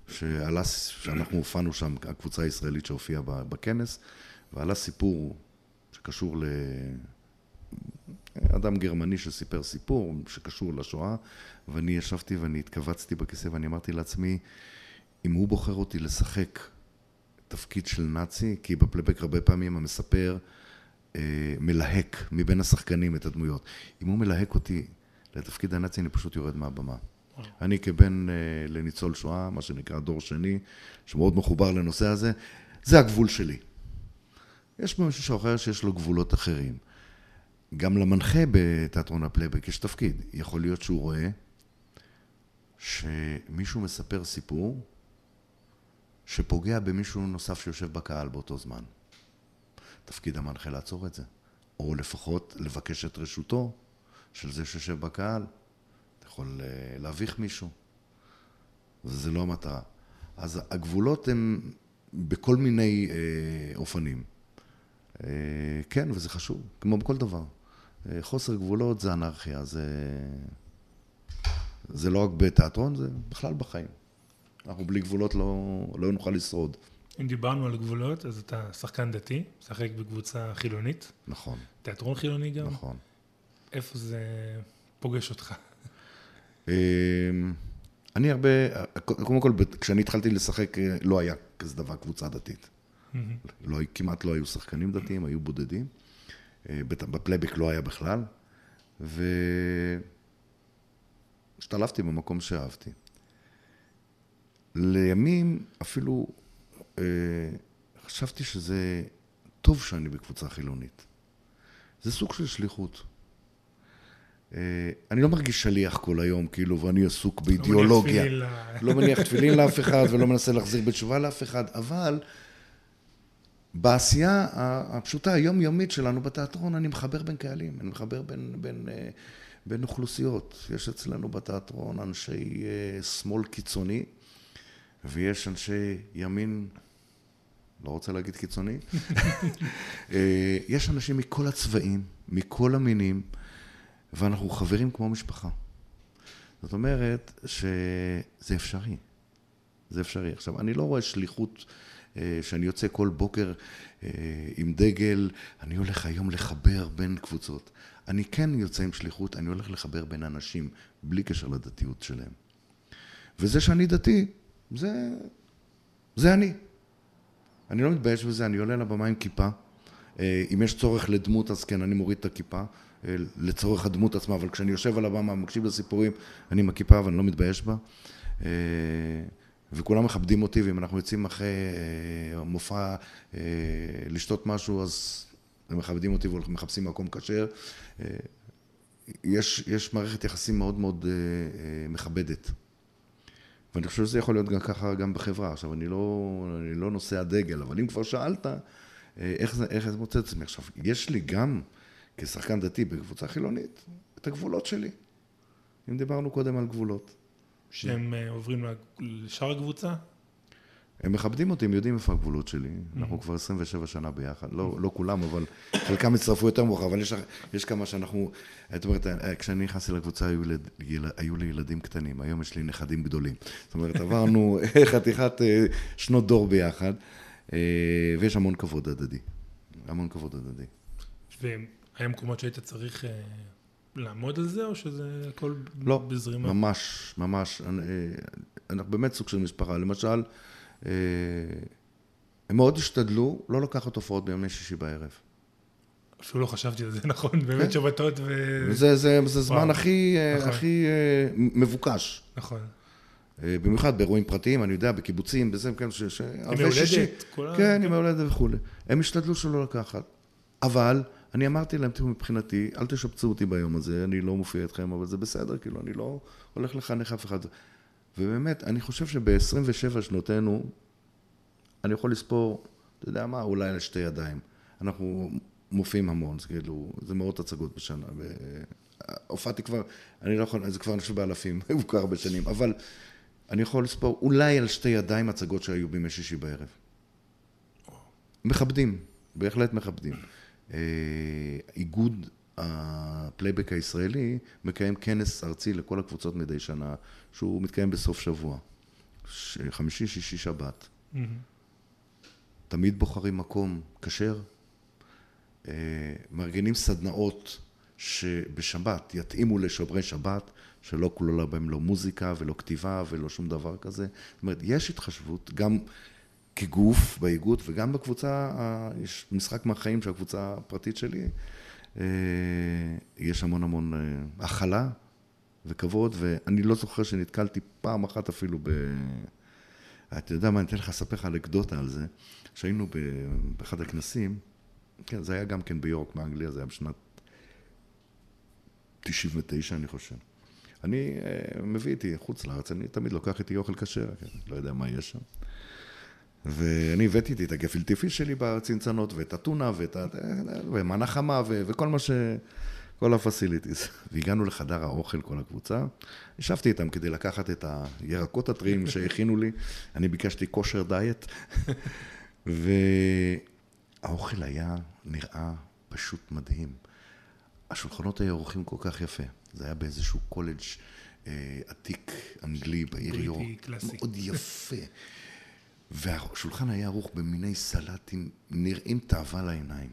שעלה, שאנחנו הופענו שם, הקבוצה הישראלית שהופיעה בכנס, ועלה סיפור שקשור לאדם גרמני שסיפר סיפור שקשור לשואה, ואני ישבתי ואני התכווצתי בכיסא ואני אמרתי לעצמי, אם הוא בוחר אותי לשחק תפקיד של נאצי, כי בפלייבק הרבה פעמים המספר מלהק מבין השחקנים את הדמויות. אם הוא מלהק אותי לתפקיד הנאצי, אני פשוט יורד מהבמה. אני כבן אה, לניצול שואה, מה שנקרא דור שני, שמאוד מחובר לנושא הזה, זה הגבול שלי. יש מישהו אחר שיש לו גבולות אחרים. גם למנחה בתיאטרון הפלייבק יש תפקיד. יכול להיות שהוא רואה שמישהו מספר סיפור שפוגע במישהו נוסף שיושב בקהל באותו זמן. תפקיד המנחה לעצור את זה. או לפחות לבקש את רשותו של זה שיושב בקהל. אתה יכול אה, להביך מישהו, וזה לא המטרה. אז הגבולות הם בכל מיני אה, אופנים. אה, כן, וזה חשוב, כמו בכל דבר. אה, חוסר גבולות זה אנרכיה, זה, זה לא רק בתיאטרון, זה בכלל בחיים. אנחנו בלי גבולות לא, לא נוכל לשרוד. אם דיברנו על גבולות, אז אתה שחקן דתי, משחק בקבוצה חילונית, נכון, תיאטרון חילוני גם. נכון. איפה זה פוגש אותך? אמ, אני הרבה, קודם כל, כשאני התחלתי לשחק, לא היה כזה דבר קבוצה דתית. לא, כמעט לא היו שחקנים דתיים, היו בודדים. אה, בפלייבק לא היה בכלל. והשתלבתי במקום שאהבתי. לימים אפילו אה, חשבתי שזה טוב שאני בקבוצה חילונית. זה סוג של שליחות. אה, אני לא מרגיש שליח כל היום, כאילו, ואני עסוק באידיאולוגיה. לא מניח תפילין לאף אחד ולא מנסה להחזיר בתשובה לאף אחד, אבל בעשייה הפשוטה, היומיומית שלנו בתיאטרון, אני מחבר בין קהלים, אני מחבר בין, בין, אה, בין אוכלוסיות. יש אצלנו בתיאטרון אנשי אה, שמאל קיצוני, ויש אנשי ימין, לא רוצה להגיד קיצוני, יש אנשים מכל הצבעים, מכל המינים. ואנחנו חברים כמו משפחה. זאת אומרת שזה אפשרי. זה אפשרי. עכשיו, אני לא רואה שליחות אה, שאני יוצא כל בוקר אה, עם דגל, אני הולך היום לחבר בין קבוצות. אני כן יוצא עם שליחות, אני הולך לחבר בין אנשים, בלי קשר לדתיות שלהם. וזה שאני דתי, זה, זה אני. אני לא מתבייש בזה, אני עולה לבמה עם כיפה. אה, אם יש צורך לדמות, אז כן, אני מוריד את הכיפה. אה, לצורך הדמות עצמה, אבל כשאני יושב על הבמה, מקשיב לסיפורים, אני עם הכיפה ואני לא מתבייש בה. אה, וכולם מכבדים אותי, ואם אנחנו יוצאים אחרי מופע לשתות משהו, אז הם מכבדים אותי ומחפשים מקום כשר. יש, יש מערכת יחסים מאוד מאוד מכבדת. ואני חושב שזה יכול להיות גם ככה גם בחברה. עכשיו, אני לא, אני לא נושא הדגל, אבל אם כבר שאלת, איך זה, איך זה מוצא את עצמי. עכשיו, יש לי גם... כשחקן דתי בקבוצה חילונית, את הגבולות שלי. אם דיברנו קודם על גבולות. שהם אה, עוברים לשאר הקבוצה? הם מכבדים אותי, הם יודעים איפה הגבולות שלי. אנחנו כבר 27 שנה ביחד. לא, לא כולם, אבל חלקם הצטרפו יותר מאוחר, אבל יש, יש כמה שאנחנו... זאת אומרת, אה, כשאני נכנסתי לקבוצה היו, לד, היו לי ילדים קטנים, היום יש לי נכדים גדולים. זאת אומרת, עברנו חתיכת אה, שנות דור ביחד, ויש המון כבוד הדדי. המון כבוד הדדי. היה מקומות שהיית צריך אה, לעמוד על זה, או שזה הכל לא, בזרימה? לא, ממש, ממש. אה, אנחנו באמת סוג של משפחה. למשל, אה, הם מאוד השתדלו לא לקחת הופעות בימי שישי בערב. אפילו לא חשבתי על זה, נכון, באמת כן. שבתות ו... זה, זה, זה זמן הכי, נכון. הכי מבוקש. נכון. במיוחד באירועים פרטיים, אני יודע, בקיבוצים, בזה, כן, ש... ש... עם הולדת. כן, עם ההולדת וכולי. הם השתדלו שלא לקחת. אבל אני אמרתי להם, תראו, מבחינתי, אל תשפצו אותי ביום הזה, אני לא מופיע איתכם, אבל זה בסדר, כאילו, אני לא הולך לחנך אף אחד. ובאמת, אני חושב שב-27 שנותינו, אני יכול לספור, אתה יודע מה, אולי על שתי ידיים. אנחנו מופיעים המון, זה כאילו, זה מאות הצגות בשנה. הופעתי כבר, אני לא יכול, זה כבר אני חושב באלפים, היו כל הרבה שנים, אבל אני יכול לספור אולי על שתי ידיים הצגות שהיו בימי שישי בערב. מכבדים, בהחלט מכבדים. אה, איגוד הפלייבק הישראלי מקיים כנס ארצי לכל הקבוצות מדי שנה, שהוא מתקיים בסוף שבוע, חמישי, שישי, שבת. Mm-hmm. תמיד בוחרים מקום כשר, אה, מארגנים סדנאות שבשבת יתאימו לשומרי שבת, שלא כלולה בהם לא מוזיקה ולא כתיבה ולא שום דבר כזה. זאת אומרת, יש התחשבות, גם כגוף באיגוד וגם בקבוצה, יש משחק מהחיים של הקבוצה הפרטית שלי, אה, יש המון המון אה, הכלה וכבוד, ואני לא זוכר שנתקלתי פעם אחת אפילו ב... אתה יודע מה, אני אתן לך לספר לך אנקדוטה על זה. כשהיינו באחד הכנסים, כן, זה היה גם כן ביורק מאנגליה, זה היה בשנת 99 אני חושב. אני אה, מביא איתי חוץ לארץ, אני תמיד לוקח איתי אוכל כשר, כן, לא יודע מה יש שם. ואני הבאתי איתי את הגפילטי פיש שלי בצנצנות, ואת הטונה, ואת ה... ומנה חמה, ו... וכל מה ש... כל הפסיליטיז. והגענו לחדר האוכל, כל הקבוצה. ישבתי איתם כדי לקחת את הירקות הטריים שהכינו לי. אני ביקשתי כושר דיאט. והאוכל היה נראה פשוט מדהים. השולחנות היו ערוכים כל כך יפה. זה היה באיזשהו קולג' אה, עתיק אנגלי בעיר יורק. מאוד יפה. והשולחן היה ערוך במיני סלטים נראים תאווה לעיניים.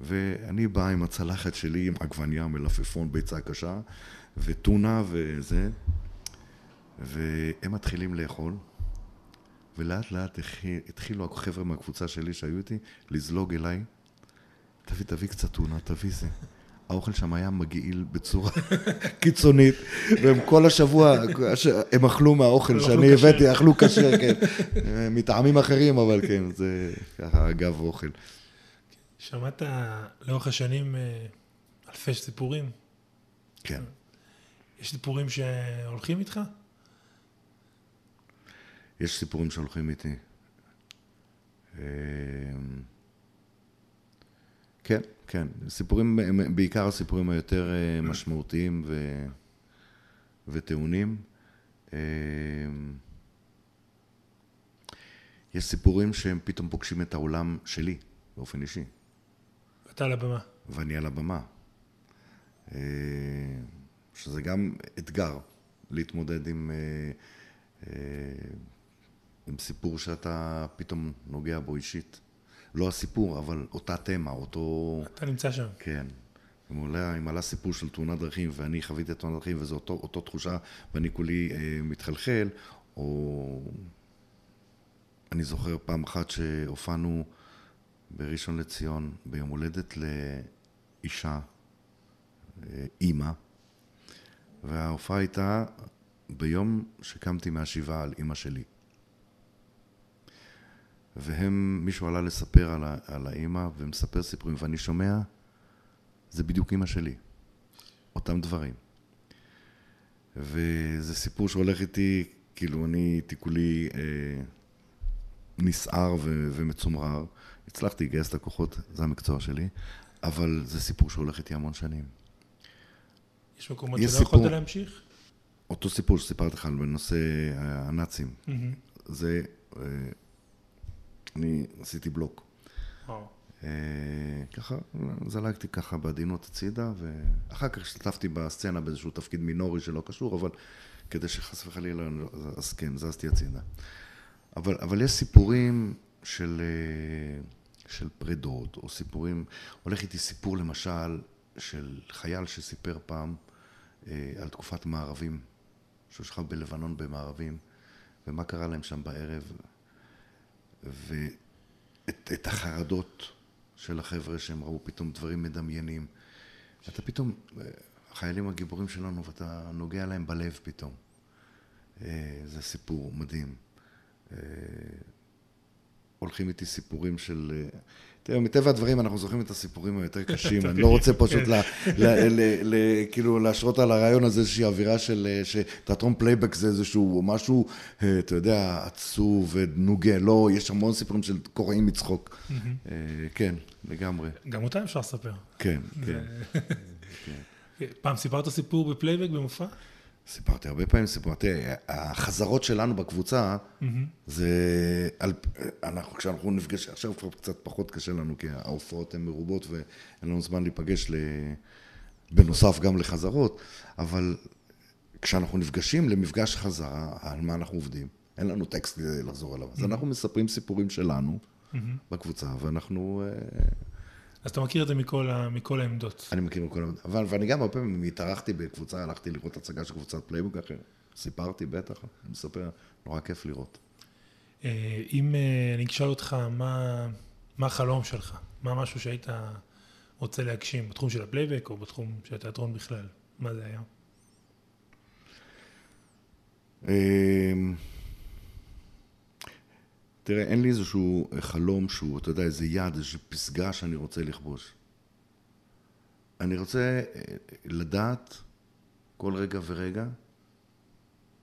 ואני בא עם הצלחת שלי, עם עגבניה, מלפפון, ביצה קשה, וטונה וזה, והם מתחילים לאכול, ולאט לאט התחילו החבר'ה מהקבוצה שלי שהיו איתי לזלוג אליי. תביא, תביא קצת טונה, תביא זה. האוכל שם היה מגעיל בצורה קיצונית, והם כל השבוע, הם אכלו מהאוכל שאני הבאתי, אכלו כשר, כן. מטעמים אחרים, אבל כן, זה ככה אגב אוכל. שמעת לאורך השנים אה, אלפי סיפורים? כן. יש סיפורים שהולכים איתך? יש סיפורים שהולכים איתי. כן, כן. סיפורים, בעיקר הסיפורים היותר אה, משמעותיים ו... וטעונים. אמ, יש סיפורים שהם פתאום פוגשים את העולם שלי, באופן אישי. אתה על הבמה. ואני על הבמה. אה, שזה גם אתגר, להתמודד עם, אה, עם סיפור שאתה פתאום נוגע בו אישית. לא הסיפור, אבל אותה תמה, אותו... אתה נמצא שם. כן. אם עולה, אם עלה סיפור של תאונת דרכים ואני חוויתי תאונת דרכים וזו אותו, אותו תחושה ואני כולי אה, מתחלחל, או... אני זוכר פעם אחת שהופענו בראשון לציון ביום הולדת לאישה, אה, אימא, וההופעה הייתה ביום שקמתי מהשבעה על אימא שלי. והם, מישהו עלה לספר על, ה, על האימא ומספר סיפורים, ואני שומע, זה בדיוק אימא שלי. אותם דברים. וזה סיפור שהולך איתי, כאילו אני הייתי כולי אה, נסער ו- ומצומרר. הצלחתי לגייס את הכוחות, זה המקצוע שלי, אבל זה סיפור שהולך איתי המון שנים. יש מקומות שלא סיפור, יכולת להמשיך? אותו סיפור שסיפרתי לך בנושא הנאצים. Mm-hmm. זה... אה, אני עשיתי בלוק. אה, ככה, זלגתי ככה בעדינות הצידה, ואחר כך השתתפתי בסצנה באיזשהו תפקיד מינורי שלא קשור, אבל כדי שחס וחלילה, אז כן, זזתי הצידה. אבל, אבל יש סיפורים של, אה, של פרדות, או סיפורים, הולך איתי סיפור למשל של חייל שסיפר פעם אה, על תקופת מערבים, שהוא שכב בלבנון במערבים, ומה קרה להם שם בערב. ואת החרדות של החבר'ה שהם ראו פתאום דברים מדמיינים. אתה פתאום, החיילים הגיבורים שלנו, ואתה נוגע להם בלב פתאום. אה, זה סיפור מדהים. אה, הולכים איתי סיפורים של... אה, תראה, מטבע הדברים אנחנו זוכרים את הסיפורים היותר קשים, אני לא רוצה פשוט כאילו להשרות על הרעיון הזה איזושהי אווירה של שתיאטרון פלייבק זה איזשהו משהו, אה, אתה יודע, עצוב ונוגה, לא, יש המון סיפורים של קורעים מצחוק. אה, כן, לגמרי. גם אותם אפשר לספר. כן, כן. פעם סיפרת סיפור בפלייבק במופע? סיפרתי הרבה פעמים סיפור, תראה, החזרות שלנו בקבוצה, mm-hmm. זה, על, אנחנו, כשאנחנו נפגשים, עכשיו כבר קצת פחות קשה לנו, כי ההופעות הן מרובות ואין לנו זמן להיפגש ל, בנוסף גם לחזרות, אבל כשאנחנו נפגשים למפגש חזרה, על מה אנחנו עובדים? אין לנו טקסט לחזור אליו, אז. אנחנו מספרים סיפורים שלנו mm-hmm. בקבוצה, ואנחנו... אז אתה מכיר את זה מכל, ה, מכל העמדות. אני מכיר מכל העמדות. אבל, ואני גם הרבה פעמים התארחתי בקבוצה, הלכתי לראות הצגה של קבוצת פלייבק אחר. סיפרתי, בטח, אני מספר, נורא כיף לראות. אה, אם אה, אני אשאל אותך, מה, מה החלום שלך? מה משהו שהיית רוצה להגשים בתחום של הפלייבק או בתחום של התיאטרון בכלל? מה זה היה? תראה, אין לי איזשהו חלום שהוא, אתה יודע, איזה יעד, איזושהי פסגה שאני רוצה לכבוש. אני רוצה אה, לדעת כל רגע ורגע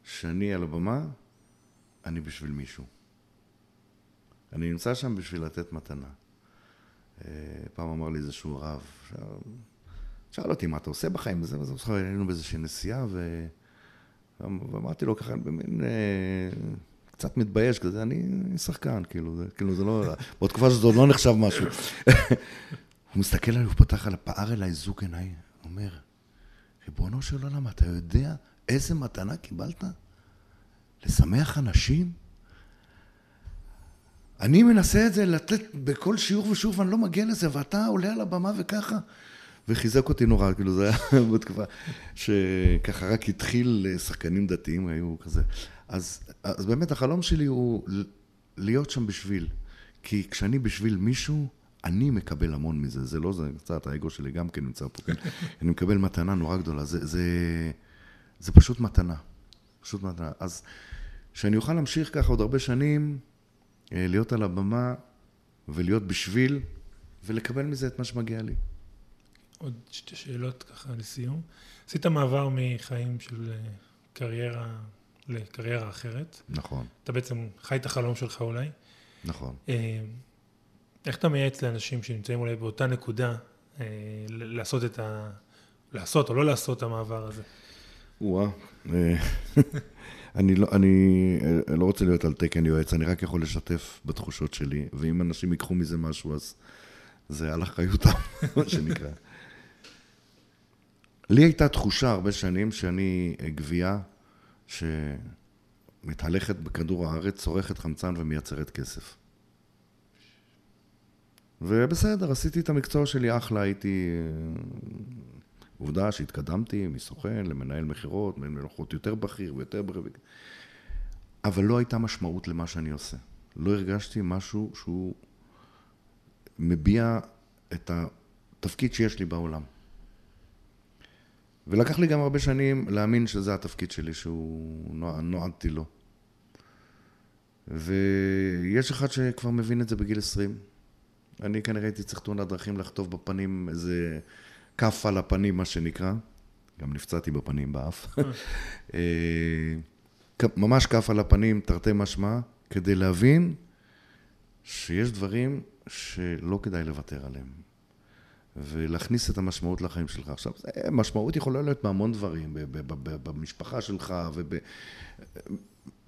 שאני על הבמה, אני בשביל מישהו. אני נמצא שם בשביל לתת מתנה. אה, פעם אמר לי איזשהו רב, שאל אותי מה אתה עושה בחיים, וזה, וזה, היינו באיזושהי נסיעה. ואמרתי לו ככה, במין... אה, קצת מתבייש כזה, אני, שחקן, כאילו, זה, כאילו, זה לא, בתקופה שזו לא נחשב משהו. הוא מסתכל עליי, הוא פתח על הפער אליי זוג עיניי, אומר, ריבונו של עולם, אתה יודע איזה מתנה קיבלת? לשמח אנשים? אני מנסה את זה לתת בכל שיעור ושיעור ואני לא מגיע לזה, ואתה עולה על הבמה וככה. וחיזק אותי נורא, כאילו זה היה בתקופה שככה רק התחיל שחקנים דתיים, היו כזה. אז, אז באמת החלום שלי הוא להיות שם בשביל. כי כשאני בשביל מישהו, אני מקבל המון מזה. זה לא זה, קצת האגו שלי גם כן נמצא פה, כן? אני מקבל מתנה נורא גדולה. זה, זה, זה פשוט מתנה. פשוט מתנה. אז שאני אוכל להמשיך ככה עוד הרבה שנים, אה, להיות על הבמה ולהיות בשביל, ולקבל מזה את מה שמגיע לי. עוד שתי שאלות ככה לסיום. עשית מעבר מחיים של אה, קריירה לקריירה אחרת. נכון. אתה בעצם חי את החלום שלך אולי. נכון. אה, איך אתה מייעץ לאנשים שנמצאים אולי באותה נקודה אה, לעשות את ה... לעשות או לא לעשות את המעבר הזה? וואה, אני, לא, אני לא רוצה להיות על תקן יועץ, אני רק יכול לשתף בתחושות שלי, ואם אנשים ייקחו מזה משהו, אז זה על אחריותם, מה שנקרא. לי הייתה תחושה הרבה שנים שאני גבייה שמתהלכת בכדור הארץ, צורכת חמצן ומייצרת כסף. ובסדר, עשיתי את המקצוע שלי אחלה, הייתי... עובדה שהתקדמתי מסוכן למנהל מכירות, מנהלות יותר בכיר ויותר בכיר. אבל לא הייתה משמעות למה שאני עושה. לא הרגשתי משהו שהוא מביע את התפקיד שיש לי בעולם. ולקח לי גם הרבה שנים להאמין שזה התפקיד שלי, שהוא נועדתי לו. ויש אחד שכבר מבין את זה בגיל 20. אני כנראה הייתי צריך תאונת דרכים לכתוב בפנים איזה כף על הפנים, מה שנקרא. גם נפצעתי בפנים באף. אה, ממש כף על הפנים, תרתי משמע, כדי להבין שיש דברים שלא כדאי לוותר עליהם. ולהכניס את המשמעות לחיים שלך. עכשיו, משמעות יכולה להיות מהמון דברים, במשפחה שלך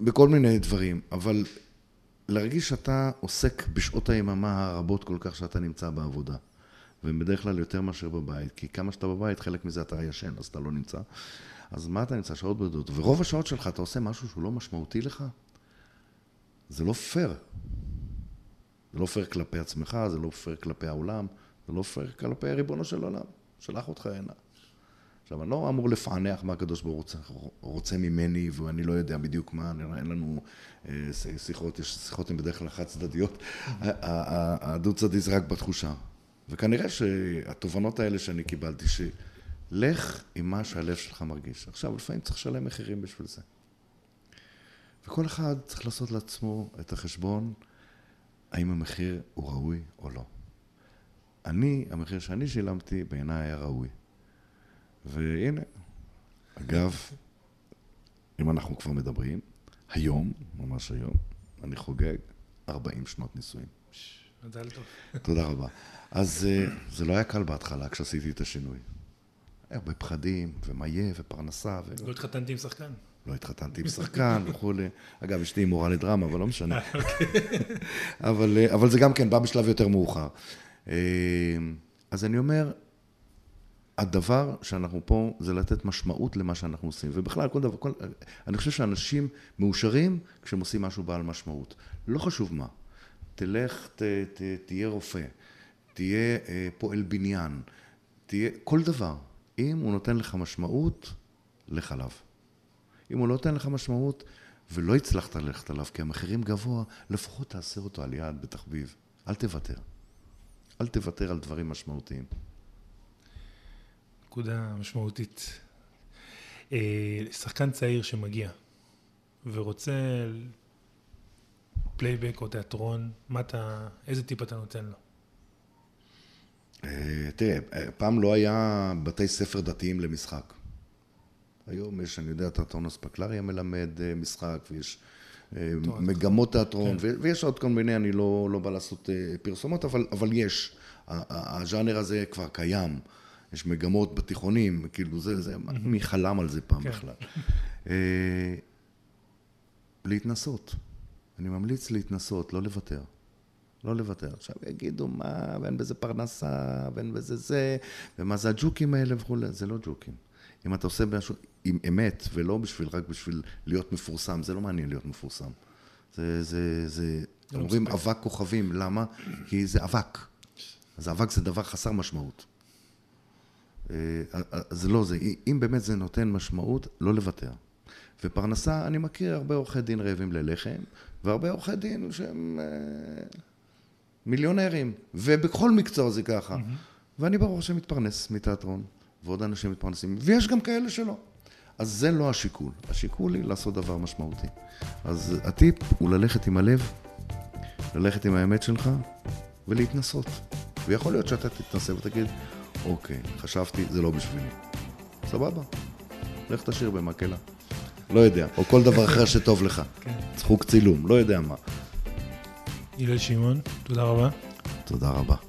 ובכל מיני דברים, אבל להרגיש שאתה עוסק בשעות היממה הרבות כל כך שאתה נמצא בעבודה, ובדרך כלל יותר מאשר בבית, כי כמה שאתה בבית, חלק מזה אתה ישן, אז אתה לא נמצא. אז מה אתה נמצא? שעות בודדות. ורוב השעות שלך אתה עושה משהו שהוא לא משמעותי לך? זה לא פייר. זה לא פייר כלפי עצמך, זה לא פייר כלפי העולם. זה לא פייר כלפי ריבונו של עולם, שלח אותך הנה. עכשיו, אני לא אמור לפענח מה הקדוש ברוך הוא רוצה ממני, ואני לא יודע בדיוק מה, אין לנו אה, שיחות, יש שיחות הן בדרך כלל חד צדדיות, הדו צדדי זה רק בתחושה. וכנראה שהתובנות האלה שאני קיבלתי, שלך עם מה שהלב שלך מרגיש. עכשיו, לפעמים צריך לשלם מחירים בשביל זה. וכל אחד צריך לעשות לעצמו את החשבון, האם המחיר הוא ראוי או לא. אני, המחיר שאני שילמתי, בעיניי היה ראוי. והנה, אגב, אם אנחנו כבר מדברים, היום, ממש היום, אני חוגג 40 שנות נישואים. מזל טוב. תודה רבה. אז אה, זה לא היה קל בהתחלה כשעשיתי את השינוי. היה הרבה פחדים, ומה יהיה, ופרנסה. ו... לא התחתנתי עם שחקן. לא התחתנתי עם שחקן וכולי. אגב, אשתי מורה לדרמה, אבל לא משנה. אוקיי. אבל, אה, אבל זה גם כן בא בשלב יותר מאוחר. אמ, אז אני אומר, הדבר שאנחנו פה זה לתת משמעות למה שאנחנו עושים. ובכלל, כל דבר, כל, אני חושב שאנשים מאושרים כשהם עושים משהו בעל משמעות. לא חשוב מה. תלך, ת, ת, תהיה רופא, תהיה אה, פועל בניין, תהיה כל דבר. אם הוא נותן לך משמעות, לך עליו. אם הוא לא נותן לך משמעות ולא הצלחת ללכת עליו כי המחירים גבוה, לפחות תעשה אותו על יד בתחביב. אל תוותר. אל תוותר על דברים משמעותיים. נקודה משמעותית. אה, שחקן צעיר שמגיע ורוצה פלייבק או תיאטרון, מה אתה, איזה טיפ אתה נותן לו? אה, תראה, אה, פעם לא היה בתי ספר דתיים למשחק. היום יש, אני יודע, תיאטרון אספקלריה מלמד משחק, ויש מגמות תיאטרון, כן. ויש עוד כל מיני, אני לא, לא בא לעשות אה, פרסומות, אבל, אבל יש. הז'אנר הזה כבר קיים. יש מגמות בתיכונים, כאילו זה, זה, מי חלם על זה פעם כן. בכלל. אה, להתנסות. אני ממליץ להתנסות, לא לוותר. לא לוותר. עכשיו יגידו, מה, ואין בזה פרנסה, ואין בזה זה, ומה זה הג'וקים האלה וכולי, זה לא ג'וקים. אם אתה עושה משהו עם אמת, ולא בשביל, רק בשביל להיות מפורסם, זה לא מעניין להיות מפורסם. זה, זה, זה, לא אומרים אבק כוכבים, למה? כי זה אבק. אז אבק זה דבר חסר משמעות. אה, זה לא זה, אם באמת זה נותן משמעות, לא לוותר. ופרנסה, אני מכיר הרבה עורכי דין רעבים ללחם, והרבה עורכי דין שהם אה, מיליונרים, ובכל מקצוע זה ככה. ואני ברור שמתפרנס מתיאטרון, ועוד אנשים מתפרנסים, ויש גם כאלה שלא. אז זה לא השיקול. השיקול היא לעשות דבר משמעותי. אז הטיפ הוא ללכת עם הלב, ללכת עם האמת שלך, ולהתנסות. ויכול להיות שאתה תתנסה ותגיד, אוקיי, חשבתי, זה לא בשבילי. סבבה, לך תשאיר במקהלה. לא יודע, או כל דבר אחר שטוב לך. כן. צחוק צילום, לא יודע מה. הלל שמעון, תודה רבה. תודה רבה.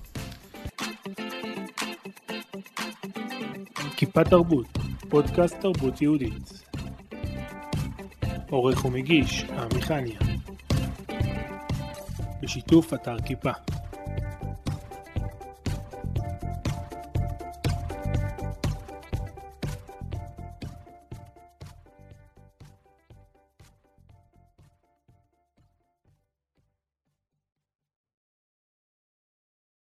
כיפה תרבות, פודקאסט תרבות יהודית. עורך ומגיש, עמי חניה. בשיתוף אתר כיפה.